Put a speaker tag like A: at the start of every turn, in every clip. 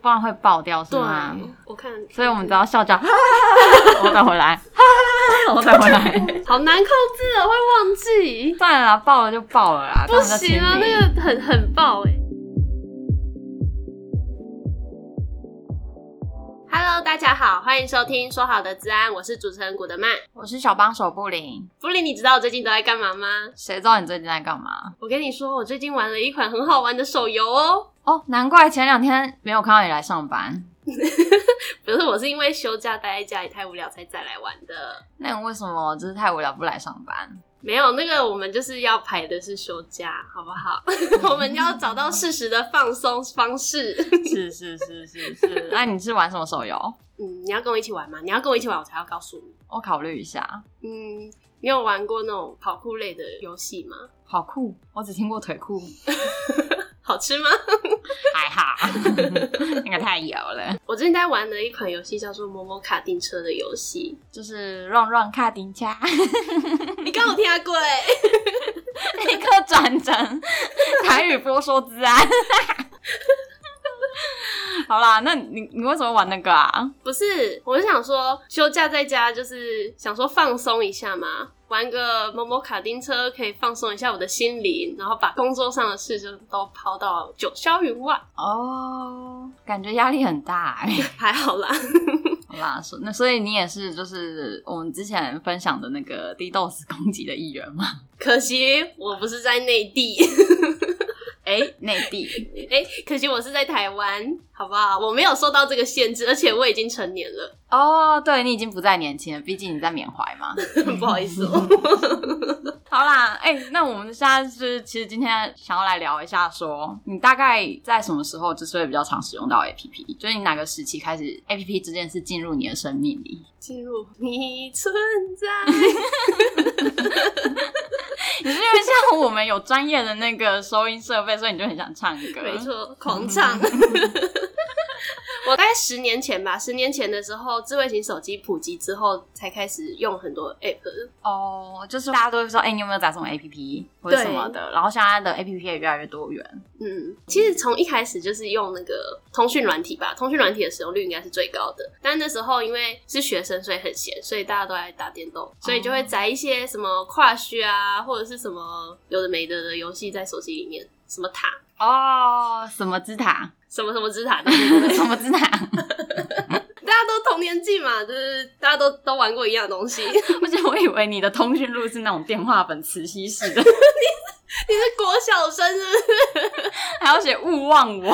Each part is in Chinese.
A: 不然会爆掉，是吗？
B: 对，我看，
A: 所以我们只要笑叫，我再回来，我再回来，
B: 好难控制哦，会忘记。
A: 算了啦，爆了就爆了啦，
B: 不行啊，那个很很爆哎。Hello，大家好，欢迎收听说好的治安，我是主持人古德曼，
A: 我是小帮手布林。
B: 布林，你知道我最近都在干嘛吗？
A: 谁知道你最近在干嘛？
B: 我跟你说，我最近玩了一款很好玩的手游哦。
A: 哦，难怪前两天没有看到你来上班。
B: 不是，我是因为休假待在家里太无聊才再来玩的。
A: 那你为什么就是太无聊不来上班？
B: 没有，那个我们就是要排的是休假，好不好？我们要找到适时的放松方式。
A: 是是是是是。那你是玩什么手游？
B: 嗯，你要跟我一起玩吗？你要跟我一起玩，我才要告诉你。
A: 我考虑一下。
B: 嗯，你有玩过那种跑酷类的游戏吗？
A: 跑酷？我只听过腿酷。
B: 好吃吗？
A: 还好，那个太油了。
B: 我最近在玩的一款游戏叫做《某某卡丁车》的游戏，
A: 就是《“run run 卡丁车》。
B: 你刚有听过哎？
A: 立刻转成台语播说之安。好啦，那你你为什么玩那个啊？
B: 不是，我是想说休假在家，就是想说放松一下嘛。玩个某某卡丁车可以放松一下我的心灵，然后把工作上的事就都抛到九霄云外。
A: 哦，感觉压力很大哎，
B: 还好啦，
A: 好啦，所那所以你也是就是我们之前分享的那个 DDoS 攻击的一员吗？
B: 可惜我不是在内地。哎，内、欸、地，哎、欸，可惜我是在台湾，好不好？我没有受到这个限制，而且我已经成年了。
A: 哦，对，你已经不再年轻了，毕竟你在缅怀嘛。
B: 不好意思哦。
A: 好啦，哎、欸，那我们现在就是，其实今天想要来聊一下说，说你大概在什么时候就是会比较常使用到 APP？就是你哪个时期开始 APP 这件事进入你的生命里？
B: 进入你存在。
A: 你是因为像我们有专业的那个收音设备，所以你就很想唱歌。
B: 没错，狂唱。我大概十年前吧，十年前的时候，智慧型手机普及之后，才开始用很多 app。
A: 哦，就是大家都会说，哎、欸，你有没有打什么 app 或者什么的？然后现在的 app 也越来越多元。
B: 嗯，其实从一开始就是用那个通讯软体吧，通讯软体的使用率应该是最高的。但那时候因为是学生，所以很闲，所以大家都来打电动，所以就会载一些什么 Crush 啊，或者是什么有的没的的游戏在手机里面，什么塔
A: 哦，什么之塔。
B: 什么什么之塔？什
A: 么之塔？
B: 大家都同年纪嘛，就是大家都都玩过一样的东西。
A: 而且我以为你的通讯录是那种电话本磁吸式的。
B: 你是国小生是不是？
A: 还要写勿忘我。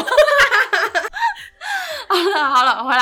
A: 好了好了，回来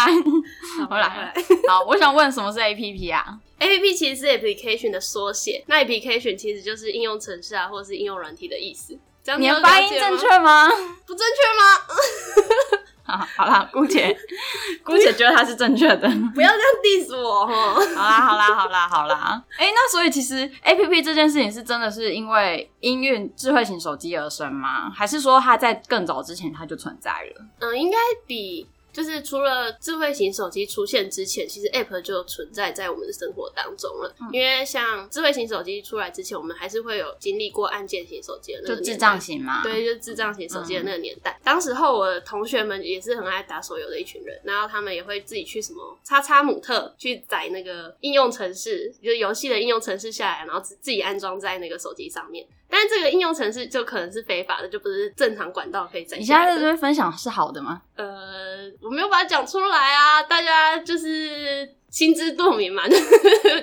A: 回来回来。好，我想问什么是 APP 啊
B: ？APP 其实是 application 的缩写，那 application 其实就是应用程式啊，或者是应用软体的意思。
A: 你的发音正确吗？
B: 不正确吗？
A: 好，好啦，姑且 姑且觉得它是正确的。
B: 不要这样 diss 我哈。
A: 好啦，好啦，好啦，好啦。哎、欸，那所以其实 APP 这件事情是真的是因为音韵智慧型手机而生吗？还是说它在更早之前它就存在了？
B: 嗯，应该比。就是除了智慧型手机出现之前，其实 App 就存在在我们的生活当中了。嗯、因为像智慧型手机出来之前，我们还是会有经历过按键型手机的那个年代，就智障型嘛。对，就是智障型手机的那个年代。嗯、当时候我的同学们也是很爱打手游的一群人，然后他们也会自己去什么叉叉姆特去载那个应用程式，就是游戏的应用程式下来，然后自自己安装在那个手机上面。但是这个应用程式就可能是非法的，就不是正常管道可以载。你
A: 现在在这边分享是好的吗？
B: 呃，我没有把它讲出来啊，大家就是心知肚明嘛。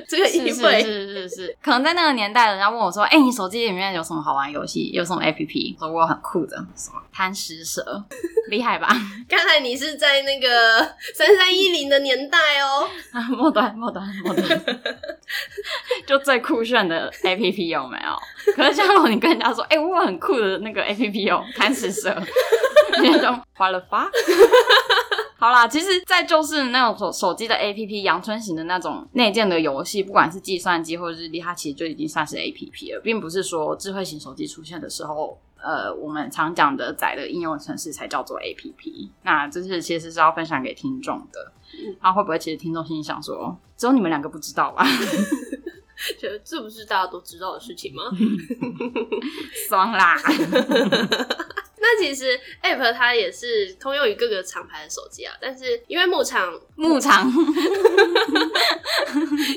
B: 这个意思是
A: 是是是，可能在那个年代，人家问我说：“哎、欸，你手机里面有什么好玩游戏？有什么 APP？” 说我很酷的，什么贪食蛇，厉害吧？
B: 看来你是在那个 三三一零的年代哦。
A: 啊，末端末端末端，就最酷炫的 APP 有没有？可是像如果你跟人家说：“哎、欸，我很酷的那个 APP 哦，贪食蛇。”那种花了发。好啦，其实，在就是那种手手机的 APP，阳春型的那种内建的游戏，不管是计算机或者日历，它其实就已经算是 APP 了，并不是说智慧型手机出现的时候，呃，我们常讲的载的应用程式才叫做 APP。那这是其实是要分享给听众的。那、嗯、会不会其实听众心里想说，只有你们两个不知道吧？
B: 觉 得这不是大家都知道的事情吗？
A: 爽啦！
B: 那那其实 App 它也是通用于各个厂牌的手机啊，但是因为牧场
A: 牧场，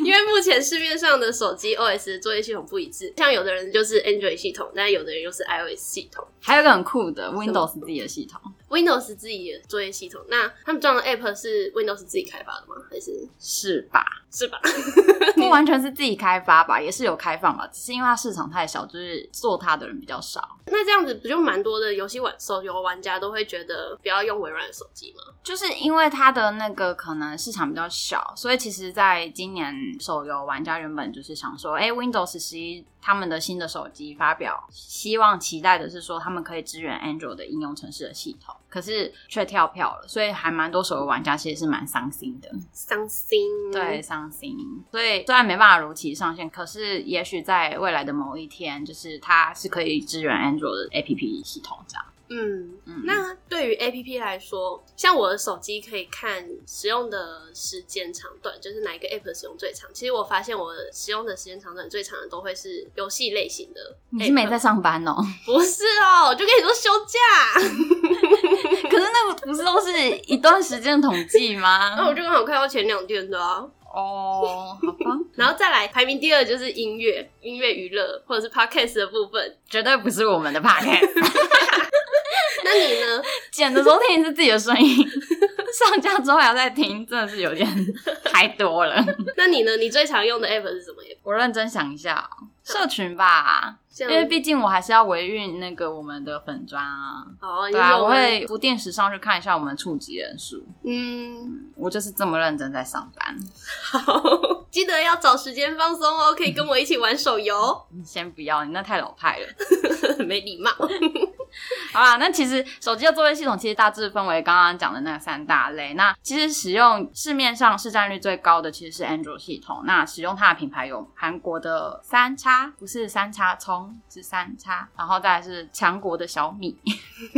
B: 因为目前市面上的手机 OS 的作业系统不一致，像有的人就是 Android 系统，但有的人又是 iOS 系统，
A: 还有一个很酷的 Windows 自己的系统
B: ，Windows 自己的作业系统。那他们装的 App 是 Windows 自己开发的吗？还是
A: 是吧？
B: 是吧？
A: 不完全是自己开发吧，也是有开放吧，只是因为它市场太小，就是做它的人比较少。
B: 那这样子不就蛮多的游戏玩手游玩家都会觉得不要用微软的手机吗？
A: 就是因为它的那个可能市场比较小，所以其实在今年手游玩家原本就是想说，哎、欸，Windows 十一他们的新的手机发表，希望期待的是说他们可以支援 Android 的应用程式的系统，可是却跳票了，所以还蛮多手游玩家其实是蛮伤心的，
B: 伤心，
A: 对，伤心。所以虽然没办法如期上线，可是也许在未来的某一天，就是它是可以支援 Android 的 APP 系统这样。
B: 嗯，那对于 APP 来说，像我的手机可以看使用的时间长短，就是哪一个 App 使用最长。其实我发现我使用的时间长短最长的都会是游戏类型的。
A: 你是没在上班哦？
B: 不是哦，就跟你说休假。
A: 可是那不是都是一段时间统计吗？
B: 那我就刚好看到前两天的啊。
A: 哦，好吧。
B: 然后再来排名第二就是音乐、音乐娱乐或者是 Podcast 的部分，
A: 绝对不是我们的 Podcast。
B: 那你呢？
A: 剪的时候听的是自己的声音，上架之后还要再听，真的是有点太多了。
B: 那你呢？你最常用的 app 是什么 app？
A: 我认真想一下，社群吧，因为毕竟我还是要维运那个我们的粉砖啊。
B: 哦，
A: 对啊，我会不定时上去看一下我们触及人数。
B: 嗯，
A: 我就是这么认真在上班。
B: 好，记得要找时间放松哦，可以跟我一起玩手游。
A: 你 先不要，你那太老派了，
B: 没礼貌。
A: 好啦，那其实手机的作业系统其实大致分为刚刚讲的那三大类。那其实使用市面上市占率最高的其实是 Android 系统。那使用它的品牌有韩国的三叉，不是三叉葱，是三叉，然后再来是强国的小米。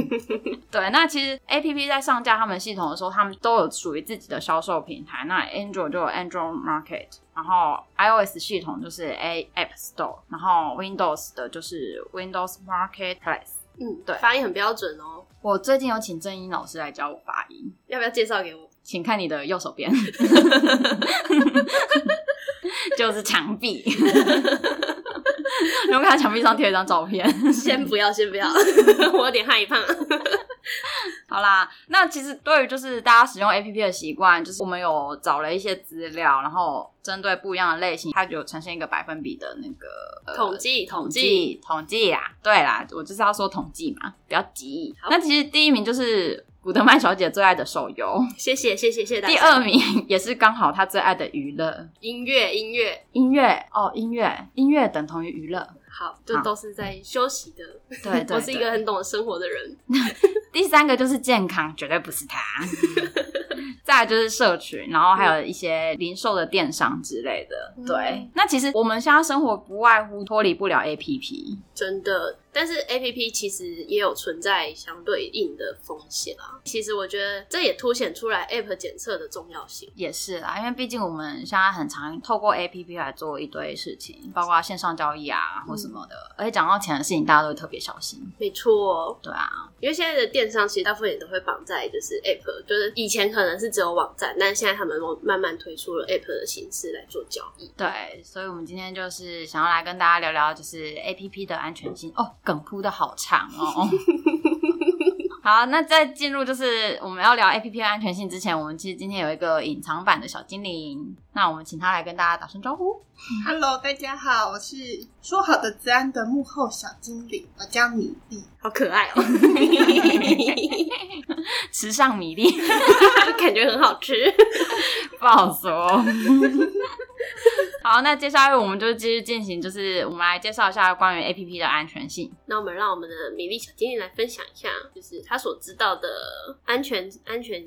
A: 对，那其实 APP 在上架他们系统的时候，他们都有属于自己的销售平台。那 Android 就有 Android Market，然后 iOS 系统就是 A App Store，然后 Windows 的就是 Windows Marketplace。
B: 嗯，对，发音很标准哦。
A: 我最近有请正音老师来教我发音，
B: 要不要介绍给我？
A: 请看你的右手边，就是墙壁。有没有看墙壁上贴一张照片？
B: 先不要，先不要，我有点害怕。
A: 好啦，那其实对于就是大家使用 APP 的习惯，就是我们有找了一些资料，然后针对不一样的类型，它就有呈现一个百分比的那个
B: 统计，
A: 统计，统计呀。对啦，我就是要说统计嘛，不要急。那其实第一名就是古德曼小姐最爱的手游，
B: 谢谢谢谢谢谢大家。
A: 第二名 也是刚好她最爱的娱乐，
B: 音乐音乐
A: 音乐哦，音乐音乐等同于娱乐。
B: 好，就都是在休息的。
A: 对，
B: 我是一个很懂得生活的人。
A: 第三个就是健康，绝对不是他。再来就是社群，然后还有一些零售的电商之类的。对，嗯、那其实我们现在生活不外乎脱离不了 APP，
B: 真的。但是 APP 其实也有存在相对应的风险啊。其实我觉得这也凸显出来 App 检测的重要性。
A: 也是啦，因为毕竟我们现在很常透过 APP 来做一堆事情，包括线上交易啊或什么的。嗯、而且讲到钱的事情，大家都会特别小心。
B: 没错，
A: 对啊，
B: 因为现在的电商其实大部分也都会绑在就是 App，就是以前可能是只有网站，但是现在他们慢慢推出了 App 的形式来做交易。
A: 对，所以我们今天就是想要来跟大家聊聊，就是 APP 的安全性哦。梗铺的好长哦，好，那在进入就是我们要聊 APP 的安全性之前，我们其实今天有一个隐藏版的小精灵，那我们请他来跟大家打声招呼。
C: Hello，大家好，我是说好的资安的幕后小精灵，我叫米粒，
B: 好可爱哦
A: 时尚米粒，
B: 感觉很好吃，
A: 不好说。好，那接下来我们就继续进行，就是我们来介绍一下关于 APP 的安全性。
B: 那我们让我们的米粒小精灵来分享一下，就是他所知道的安全安全，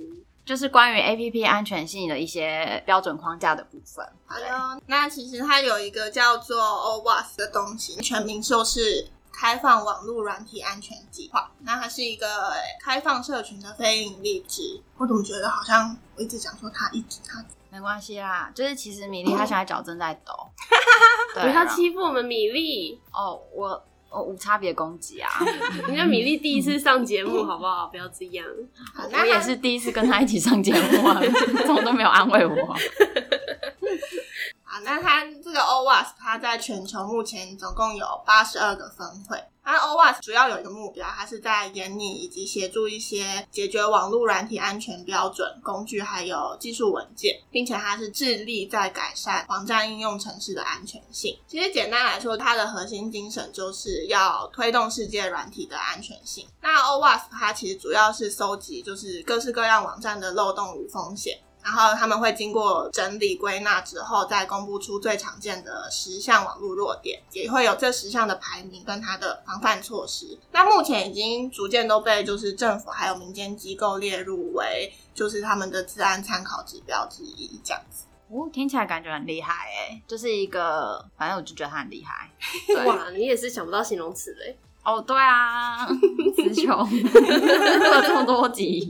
A: 就是关于 APP 安全性的一些标准框架的部分。
C: 好的，那其实它有一个叫做 OWASP 的东西，全名就是开放网络软体安全计划。那它是一个开放社群的非营利制。我怎么觉得好像我一直讲说它一直它。
A: 没关系啦，就是其实米粒她现在脚正在抖，
B: 不要欺负我们米粒
A: 哦。我我，无差别攻击啊！
B: 人 家米粒第一次上节目，好不好？不要这样。
A: 我也是第一次跟他一起上节目啊，怎么都没有安慰我。
C: 好，那他这个 OWASP，它在全球目前总共有八十二个分会。它 OWAS 主要有一个目标，它是在研拟以及协助一些解决网络软体安全标准工具，还有技术文件，并且它是致力在改善网站应用程式的安全性。其实简单来说，它的核心精神就是要推动世界软体的安全性。那 OWAS 它其实主要是搜集就是各式各样网站的漏洞与风险。然后他们会经过整理归纳之后，再公布出最常见的十项网络弱点，也会有这十项的排名跟它的防范措施。那目前已经逐渐都被就是政府还有民间机构列入为就是他们的治安参考指标之一，这样子。
A: 哦，听起来感觉很厉害哎，就是一个，反正我就觉得他很厉害。
B: 哇，你也是想不到形容词嘞。
A: 哦，对啊，词穷，录了这么多集。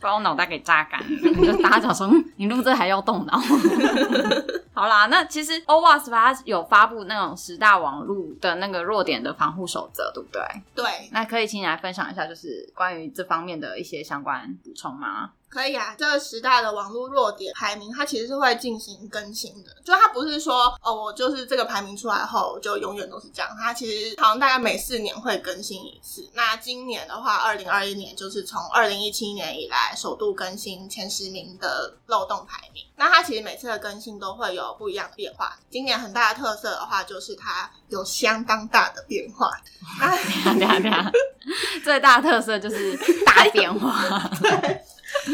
A: 把我脑袋给榨干了，就大家讲说，你录这还要动脑。好啦，那其实 OWASP 它有发布那种十大网络的那个弱点的防护守则，对不对？
C: 对。
A: 那可以请你来分享一下，就是关于这方面的一些相关补充吗？
C: 可以啊，这个十大的网络弱点排名，它其实是会进行更新的。就它不是说哦，我就是这个排名出来后就永远都是这样。它其实好像大概每四年会更新一次。那今年的话，二零二一年就是从二零一七年以来首度更新前十名的漏洞排名。那它其实每次的更新都会有不一样的变化。今年很大的特色的话，就是它有相当大的变化。
A: 等下等下，最大的特色就是大变化。对。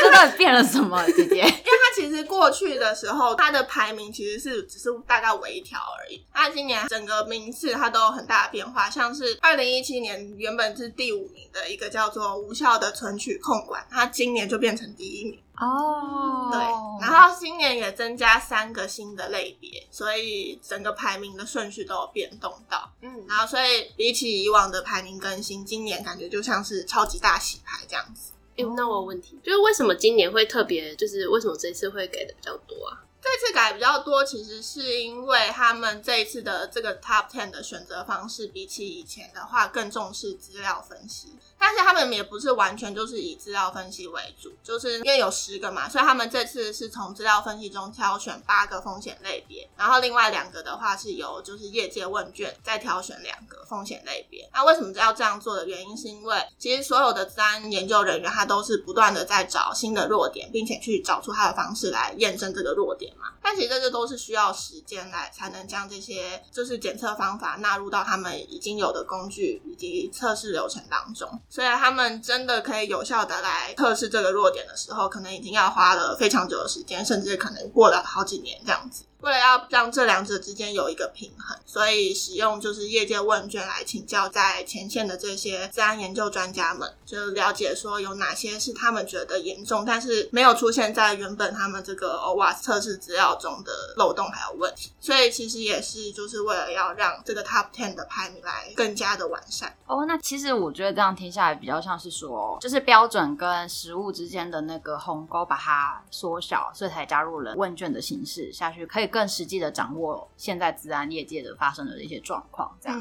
A: 这到底变了什么，姐姐？因为
C: 它其实过去的时候，它的排名其实是只是大概微调而已。那今年整个名次它都有很大的变化，像是二零一七年原本是第五名的一个叫做无效的存取控管，它今年就变成第一名
A: 哦。
C: 对，然后今年也增加三个新的类别，所以整个排名的顺序都有变动到。嗯，然后所以比起以往的排名更新，今年感觉就像是超级大洗牌这样子。
B: 哎、欸，那我有问题，就是为什么今年会特别，就是为什么这一次会给的比较多啊？
C: 这次改比较多，其实是因为他们这一次的这个 Top Ten 的选择方式，比起以前的话更重视资料分析。但是他们也不是完全就是以资料分析为主，就是因为有十个嘛，所以他们这次是从资料分析中挑选八个风险类别，然后另外两个的话是由就是业界问卷再挑选两个风险类别。那为什么要这样做的原因，是因为其实所有的治安研究人员他都是不断的在找新的弱点，并且去找出他的方式来验证这个弱点但其实这些都是需要时间来才能将这些就是检测方法纳入到他们已经有的工具以及测试流程当中。所以他们真的可以有效的来测试这个弱点的时候，可能已经要花了非常久的时间，甚至可能过了好几年这样子。为了要让这两者之间有一个平衡，所以使用就是业界问卷来请教在前线的这些治安研究专家们，就了解说有哪些是他们觉得严重，但是没有出现在原本他们这个 OWASP 测试资料中的漏洞还有问题。所以其实也是就是为了要让这个 Top Ten 的排名来更加的完善。
A: 哦，那其实我觉得这样听下来比较像是说，就是标准跟实物之间的那个鸿沟把它缩小，所以才加入了问卷的形式下去，可以。更实际的掌握现在资安业界的发生的一些状况，这样。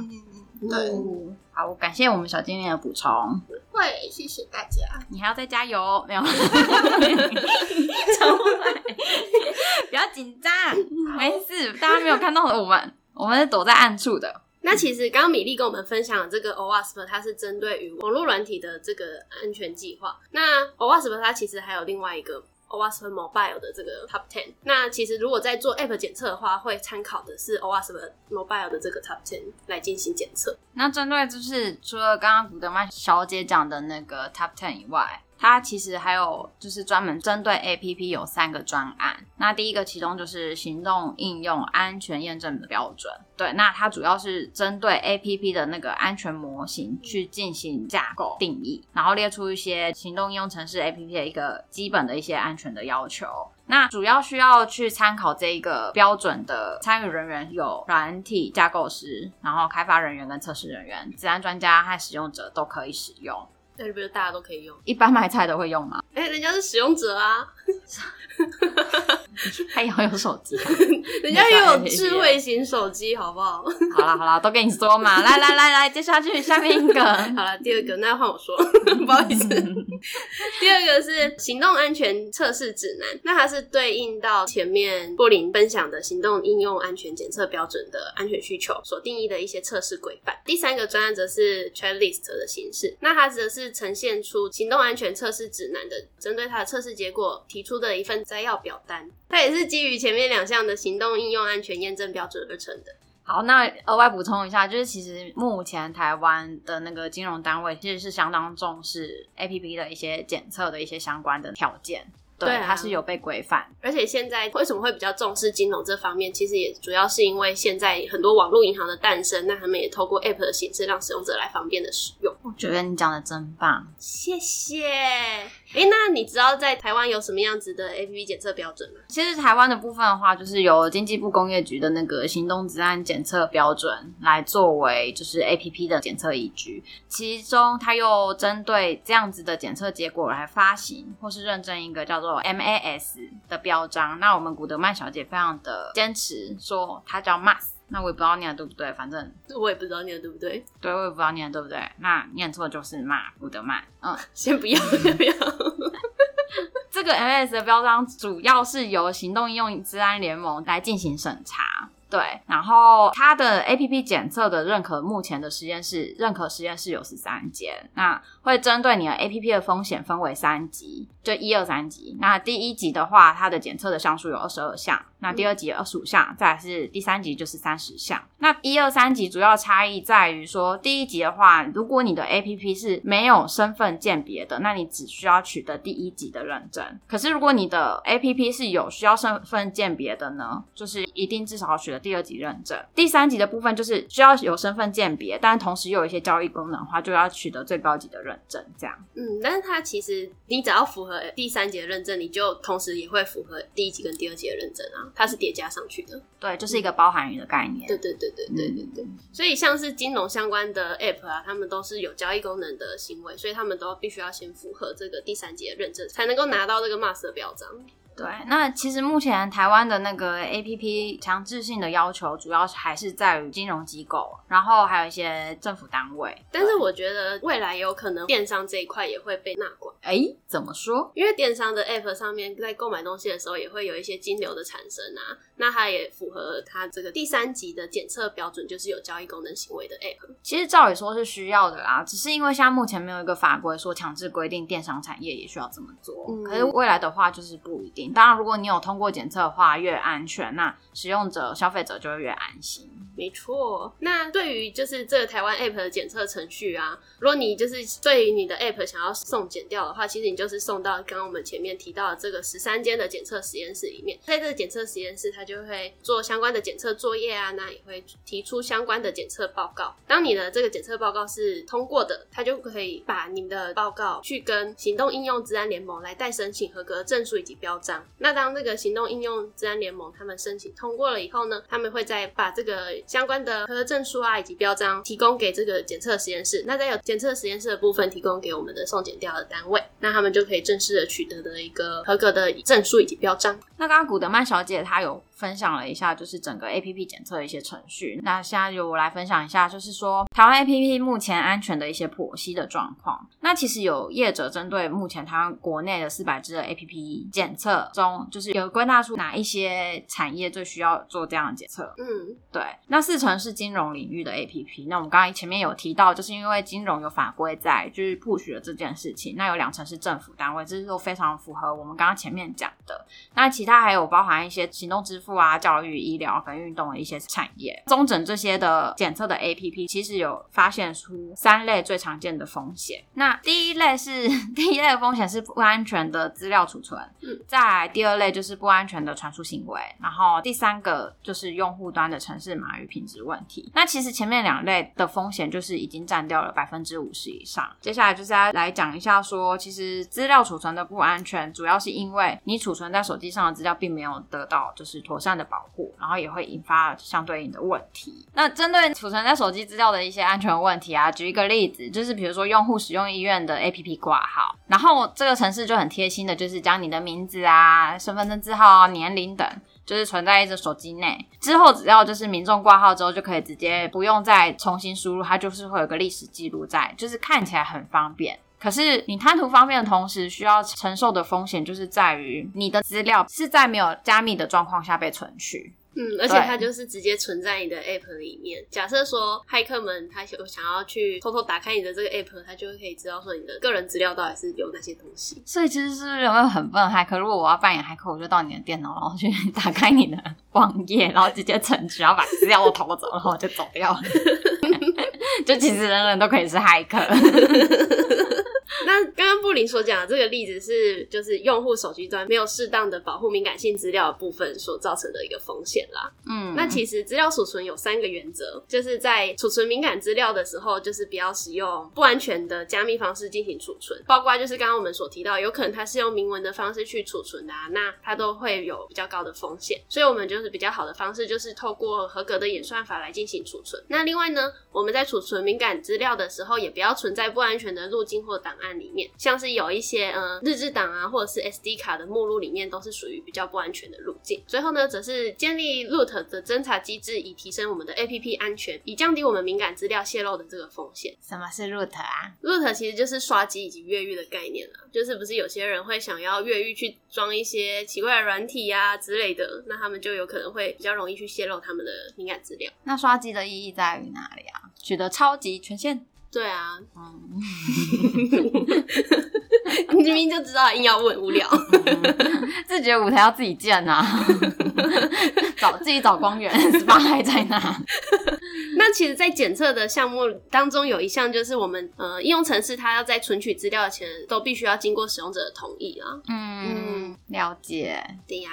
C: 嗯，对。
A: 好，感谢我们小精灵的补充。
C: 会，谢谢大家。
A: 你还要再加油，没有？不要紧张，没事。大家没有看到我们，我们是躲在暗处的。
B: 那其实刚刚米粒跟我们分享的这个 OWASP，它是针对于网络软体的这个安全计划。那 OWASP 它其实还有另外一个。OWASP Mobile 的这个 Top Ten，那其实如果在做 App 检测的话，会参考的是 OWASP Mobile 的这个 Top Ten 来进行检测。
A: 那针对就是除了刚刚古德曼小姐讲的那个 Top Ten 以外，它其实还有就是专门针对 APP 有三个专案。那第一个其中就是行动应用安全验证的标准。对，那它主要是针对 APP 的那个安全模型去进行架构定义，然后列出一些行动应用程式 APP 的一个基本的一些安全的要求。那主要需要去参考这一个标准的参与人员有软体架构师，然后开发人员跟测试人员、资安专家和使用者都可以使用。
B: 那是不是大家都可以用？
A: 一般买菜都会用吗？
B: 哎、欸，人家是使用者啊。
A: 他也有手机、啊，
B: 人家也有智慧型手机，好不好？
A: 好啦好啦，都跟你说嘛。来来来来，接下去下面一个。
B: 好了，第二个，那换我说，不好意思。第二个是行动安全测试指南，那它是对应到前面布林分享的行动应用安全检测标准的安全需求所定义的一些测试规范。第三个专案则是 checklist 的形式，那它则是呈现出行动安全测试指南的针对它的测试结果提出的一份摘要表单。它也是基于前面两项的行动应用安全验证标准而成的。
A: 好，那额外补充一下，就是其实目前台湾的那个金融单位其实是相当重视 APP 的一些检测的一些相关的条件。对，它是有被规范，
B: 而且现在为什么会比较重视金融这方面？其实也主要是因为现在很多网络银行的诞生，那他们也透过 App 的形式让使用者来方便的使用。
A: 我觉得你讲的真棒，
B: 谢谢。哎，那你知道在台湾有什么样子的 APP 检测标准吗？
A: 其实台湾的部分的话，就是由经济部工业局的那个行动治安检测标准来作为就是 APP 的检测依据，其中它又针对这样子的检测结果来发行或是认证一个叫做 MAS 的标章，那我们古德曼小姐非常的坚持说它叫 MAS，那我也不知道念的对不对，反正
B: 我也不知道念的对不对，
A: 对，我也不知道念的对不对，那念错就是骂古德曼，嗯，
B: 先不要，先不要。
A: 这个 MAS 的标章主要是由行动应用治安联盟来进行审查。对，然后它的 APP 检测的认可，目前的实验室认可实验室有十三间，那会针对你的 APP 的风险分为三级，就一二三级。那第一级的话，它的检测的项数有二十二项。那第二级二十五项，再来是第三级就是三十项。那一二三级主要差异在于说，第一级的话，如果你的 APP 是没有身份鉴别的，那你只需要取得第一级的认证。可是如果你的 APP 是有需要身份鉴别的呢，就是一定至少要取得第二级认证。第三级的部分就是需要有身份鉴别，但同时又有一些交易功能的话，就要取得最高级的认证。这样，
B: 嗯，但是它其实你只要符合第三级的认证，你就同时也会符合第一级跟第二级的认证啊。它是叠加上去的，
A: 对，就是一个包含语的概念。
B: 对对对对对对对。所以像是金融相关的 App 啊，他们都是有交易功能的行为，所以他们都必须要先符合这个第三级的认证，才能够拿到这个 MAS 的标章。
A: 对，那其实目前台湾的那个 APP 强制性的要求，主要还是在于金融机构，然后还有一些政府单位。
B: 但是我觉得未来有可能电商这一块也会被纳管。
A: 哎，怎么说？
B: 因为电商的 App 上面在购买东西的时候，也会有一些金流的产生啊。那它也符合它这个第三级的检测标准，就是有交易功能行为的 App。
A: 其实照理说是需要的啦，只是因为现在目前没有一个法规说强制规定电商产业也需要这么做。嗯，可是未来的话就是不一定。当然，如果你有通过检测的话，越安全，那使用者、消费者就会越安心。
B: 没错。那对于就是这个台湾 App 的检测程序啊，如果你就是对于你的 App 想要送检掉的话，其实你就是送到刚刚我们前面提到的这个十三间的检测实验室里面，在这个检测实验室，它就会做相关的检测作业啊，那也会提出相关的检测报告。当你的这个检测报告是通过的，它就可以把你的报告去跟行动应用治安联盟来代申请合格证书以及标章。那当这个行动应用资安联盟他们申请通过了以后呢，他们会再把这个相关的合格证书啊以及标章提供给这个检测实验室。那再有检测实验室的部分提供给我们的送检掉的单位，那他们就可以正式的取得的一个合格的证书以及标章。
A: 那刚刚古德曼小姐她有分享了一下，就是整个 APP 检测的一些程序。那现在由我来分享一下，就是说台湾 APP 目前安全的一些剖析的状况。那其实有业者针对目前台湾国内的四百支的 APP 检测中，就是有归纳出哪一些产业最需要做这样的检测。
B: 嗯，
A: 对。那四成是金融领域的 APP。那我们刚刚前面有提到，就是因为金融有法规在，就是 push 了这件事情。那有两成是政府单位，这是都非常符合我们刚刚前面讲的。那其他还有包含一些行动支付啊、教育、医疗跟运动的一些产业。中诊这些的检测的 APP，其实有发现出三类最常见的风险。那第一类是 第一类的风险是不安全的资料储存，
B: 嗯，
A: 再来第二类就是不安全的传输行为，然后第三个就是用户端的城市码与品质问题。那其实前面两类的风险就是已经占掉了百分之五十以上。接下来就是要来讲一下说，其实资料储存的不安全，主要是因为你储存存在手机上的资料并没有得到就是妥善的保护，然后也会引发相对应的问题。那针对储存在手机资料的一些安全问题啊，举一个例子，就是比如说用户使用医院的 APP 挂号，然后这个城市就很贴心的，就是将你的名字啊、身份证字号啊、年龄等。就是存在一只手机内，之后只要就是民众挂号之后，就可以直接不用再重新输入，它就是会有个历史记录在，就是看起来很方便。可是你贪图方便的同时，需要承受的风险就是在于你的资料是在没有加密的状况下被存取。
B: 嗯，而且它就是直接存在你的 app 里面。假设说骇客们他想想要去偷偷打开你的这个 app，他就可以知道说你的个人资料到底是有哪些东西。
A: 所以其实是有没有很笨骇客？如果我要扮演骇客，我就到你的电脑，然后去打开你的网页，然后直接存取，然后把资料都偷走，然后我就走掉了。就其实人人都可以是骇客。
B: 那刚刚布林所讲的这个例子是，就是用户手机端没有适当的保护敏感性资料的部分所造成的一个风险啦。嗯，那其实资料储存有三个原则，就是在储存敏感资料的时候，就是不要使用不安全的加密方式进行储存，包括就是刚刚我们所提到，有可能它是用明文的方式去储存的啊，那它都会有比较高的风险。所以我们就是比较好的方式，就是透过合格的演算法来进行储存。那另外呢，我们在储存敏感资料的时候，也不要存在不安全的路径或档案。里面像是有一些呃日志档啊，或者是 SD 卡的目录里面，都是属于比较不安全的路径。最后呢，则是建立 root 的侦查机制，以提升我们的 APP 安全，以降低我们敏感资料泄露的这个风险。
A: 什么是 root 啊
B: ？root 其实就是刷机以及越狱的概念了。就是不是有些人会想要越狱去装一些奇怪的软体呀、啊、之类的，那他们就有可能会比较容易去泄露他们的敏感资料。
A: 那刷机的意义在于哪里啊？取得超级权限？
B: 对啊，嗯，你明明就知道，硬要问，无聊，
A: 自己的舞台要自己建啊，找自己找光源，SPA 还在哪？
B: 那其实，在检测的项目当中，有一项就是我们呃，应用程式它要在存取资料前，都必须要经过使用者的同意啊。
A: 嗯，嗯，了解。
B: 对呀，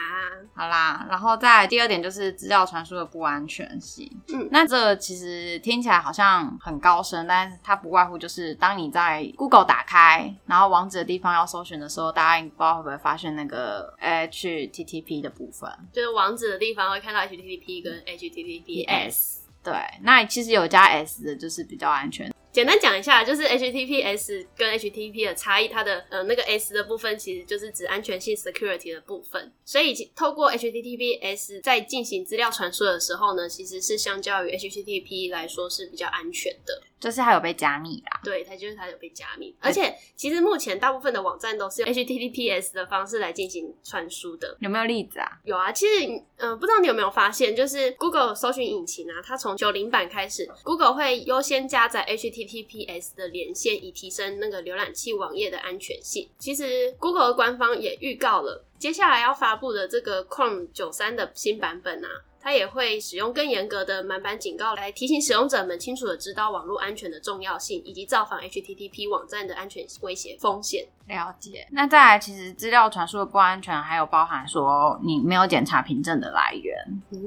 A: 好啦，然后再来第二点就是资料传输的不安全性。嗯，那这个其实听起来好像很高深，但是它不外乎就是当你在 Google 打开，然后网址的地方要搜寻的时候，大家不知道会不会发现那个 HTTP 的部分，
B: 就是网址的地方会看到 HTTP 跟 HTTPS。
A: 对，那其实有加 S 的，就是比较安全。
B: 简单讲一下，就是 HTTPS 跟 HTTP 的差异，它的呃那个 S 的部分其实就是指安全性 security 的部分。所以透过 HTTPS 在进行资料传输的时候呢，其实是相较于 HTTP 来说是比较安全的。
A: 就是它有被加密啦，
B: 对，它就是它有被加密，而且其实目前大部分的网站都是用 HTTPS 的方式来进行传输的。
A: 有没有例子啊？
B: 有啊，其实嗯、呃，不知道你有没有发现，就是 Google 搜寻引擎啊，它从九零版开始，Google 会优先加载 HTTPS 的连线，以提升那个浏览器网页的安全性。其实 Google 官方也预告了，接下来要发布的这个 Chrome 九三的新版本啊。它也会使用更严格的满版警告来提醒使用者们清楚的知道网络安全的重要性，以及造访 HTTP 网站的安全威胁风险。
A: 了解。那再来，其实资料传输的不安全，还有包含说你没有检查凭证的来源。嗯，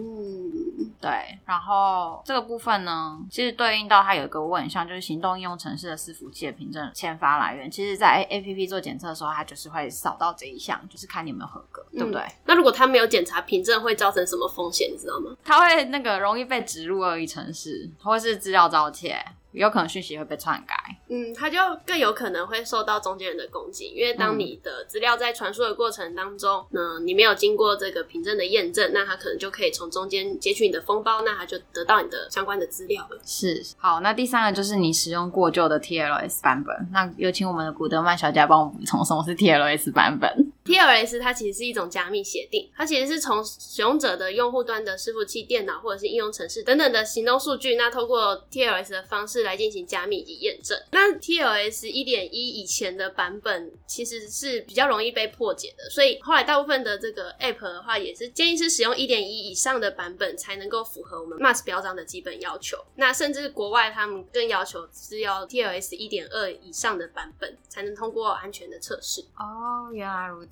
A: 对。然后这个部分呢，其实对应到它有一个问项，就是行动应用程式的伺服器的凭证签发来源。其实，在 APP 做检测的时候，它就是会扫到这一项，就是看你有没有合格，对不对？嗯，
B: 那如果它没有检查凭证，会造成什么风险？你知道吗？
A: 它会那个容易被植入恶意程式，或是资料盗窃。有可能讯息会被篡改，
B: 嗯，它就更有可能会受到中间人的攻击，因为当你的资料在传输的过程当中，嗯，你没有经过这个凭证的验证，那他可能就可以从中间截取你的封包，那他就得到你的相关的资料了。
A: 是，好，那第三个就是你使用过旧的 TLS 版本，那有请我们的古德曼小姐帮我补充什么是 TLS 版本。
B: TLS 它其实是一种加密协定，它其实是从使用者的用户端的伺服器、电脑或者是应用程式等等的行动数据，那透过 TLS 的方式来进行加密以及验证。那 TLS 一点一以前的版本其实是比较容易被破解的，所以后来大部分的这个 App 的话，也是建议是使用一点一以上的版本才能够符合我们 MAS 标章的基本要求。那甚至国外他们更要求是要 TLS 一点二以上的版本才能通过安全的测试。
A: 哦，原来如此。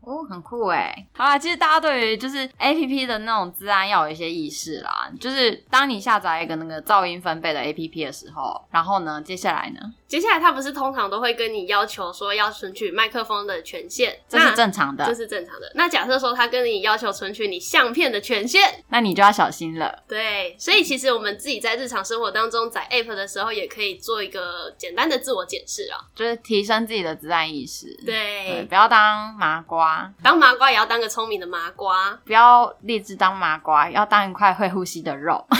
A: 哦，很酷哎。好啦，其实大家对于就是 A P P 的那种治安要有一些意识啦。就是当你下载一个那个噪音分贝的 A P P 的时候，然后呢，接下来呢？
B: 接下来他不是通常都会跟你要求说要存取麦克风的权限，
A: 这是正常的，
B: 这是正常的。那假设说他跟你要求存取你相片的权限，
A: 那你就要小心了。
B: 对，所以其实我们自己在日常生活当中载 App 的时候，也可以做一个简单的自我检视啊，
A: 就是提升自己的自然意识。
B: 对，
A: 对，不要当麻瓜，
B: 当麻瓜也要当个聪明的麻瓜，
A: 不要立志当麻瓜，要当一块会呼吸的肉。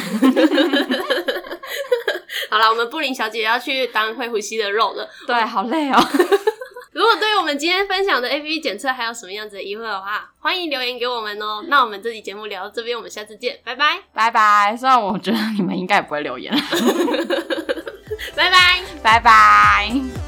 B: 好了，我们布林小姐要去当会呼吸的肉了。
A: 对，好累哦。
B: 如果对于我们今天分享的 APP 检测还有什么样子的疑惑的话，欢迎留言给我们哦。那我们这期节目聊到这边，我们下次见，拜拜，
A: 拜拜。虽然我觉得你们应该也不会留言。
B: 拜拜，
A: 拜拜。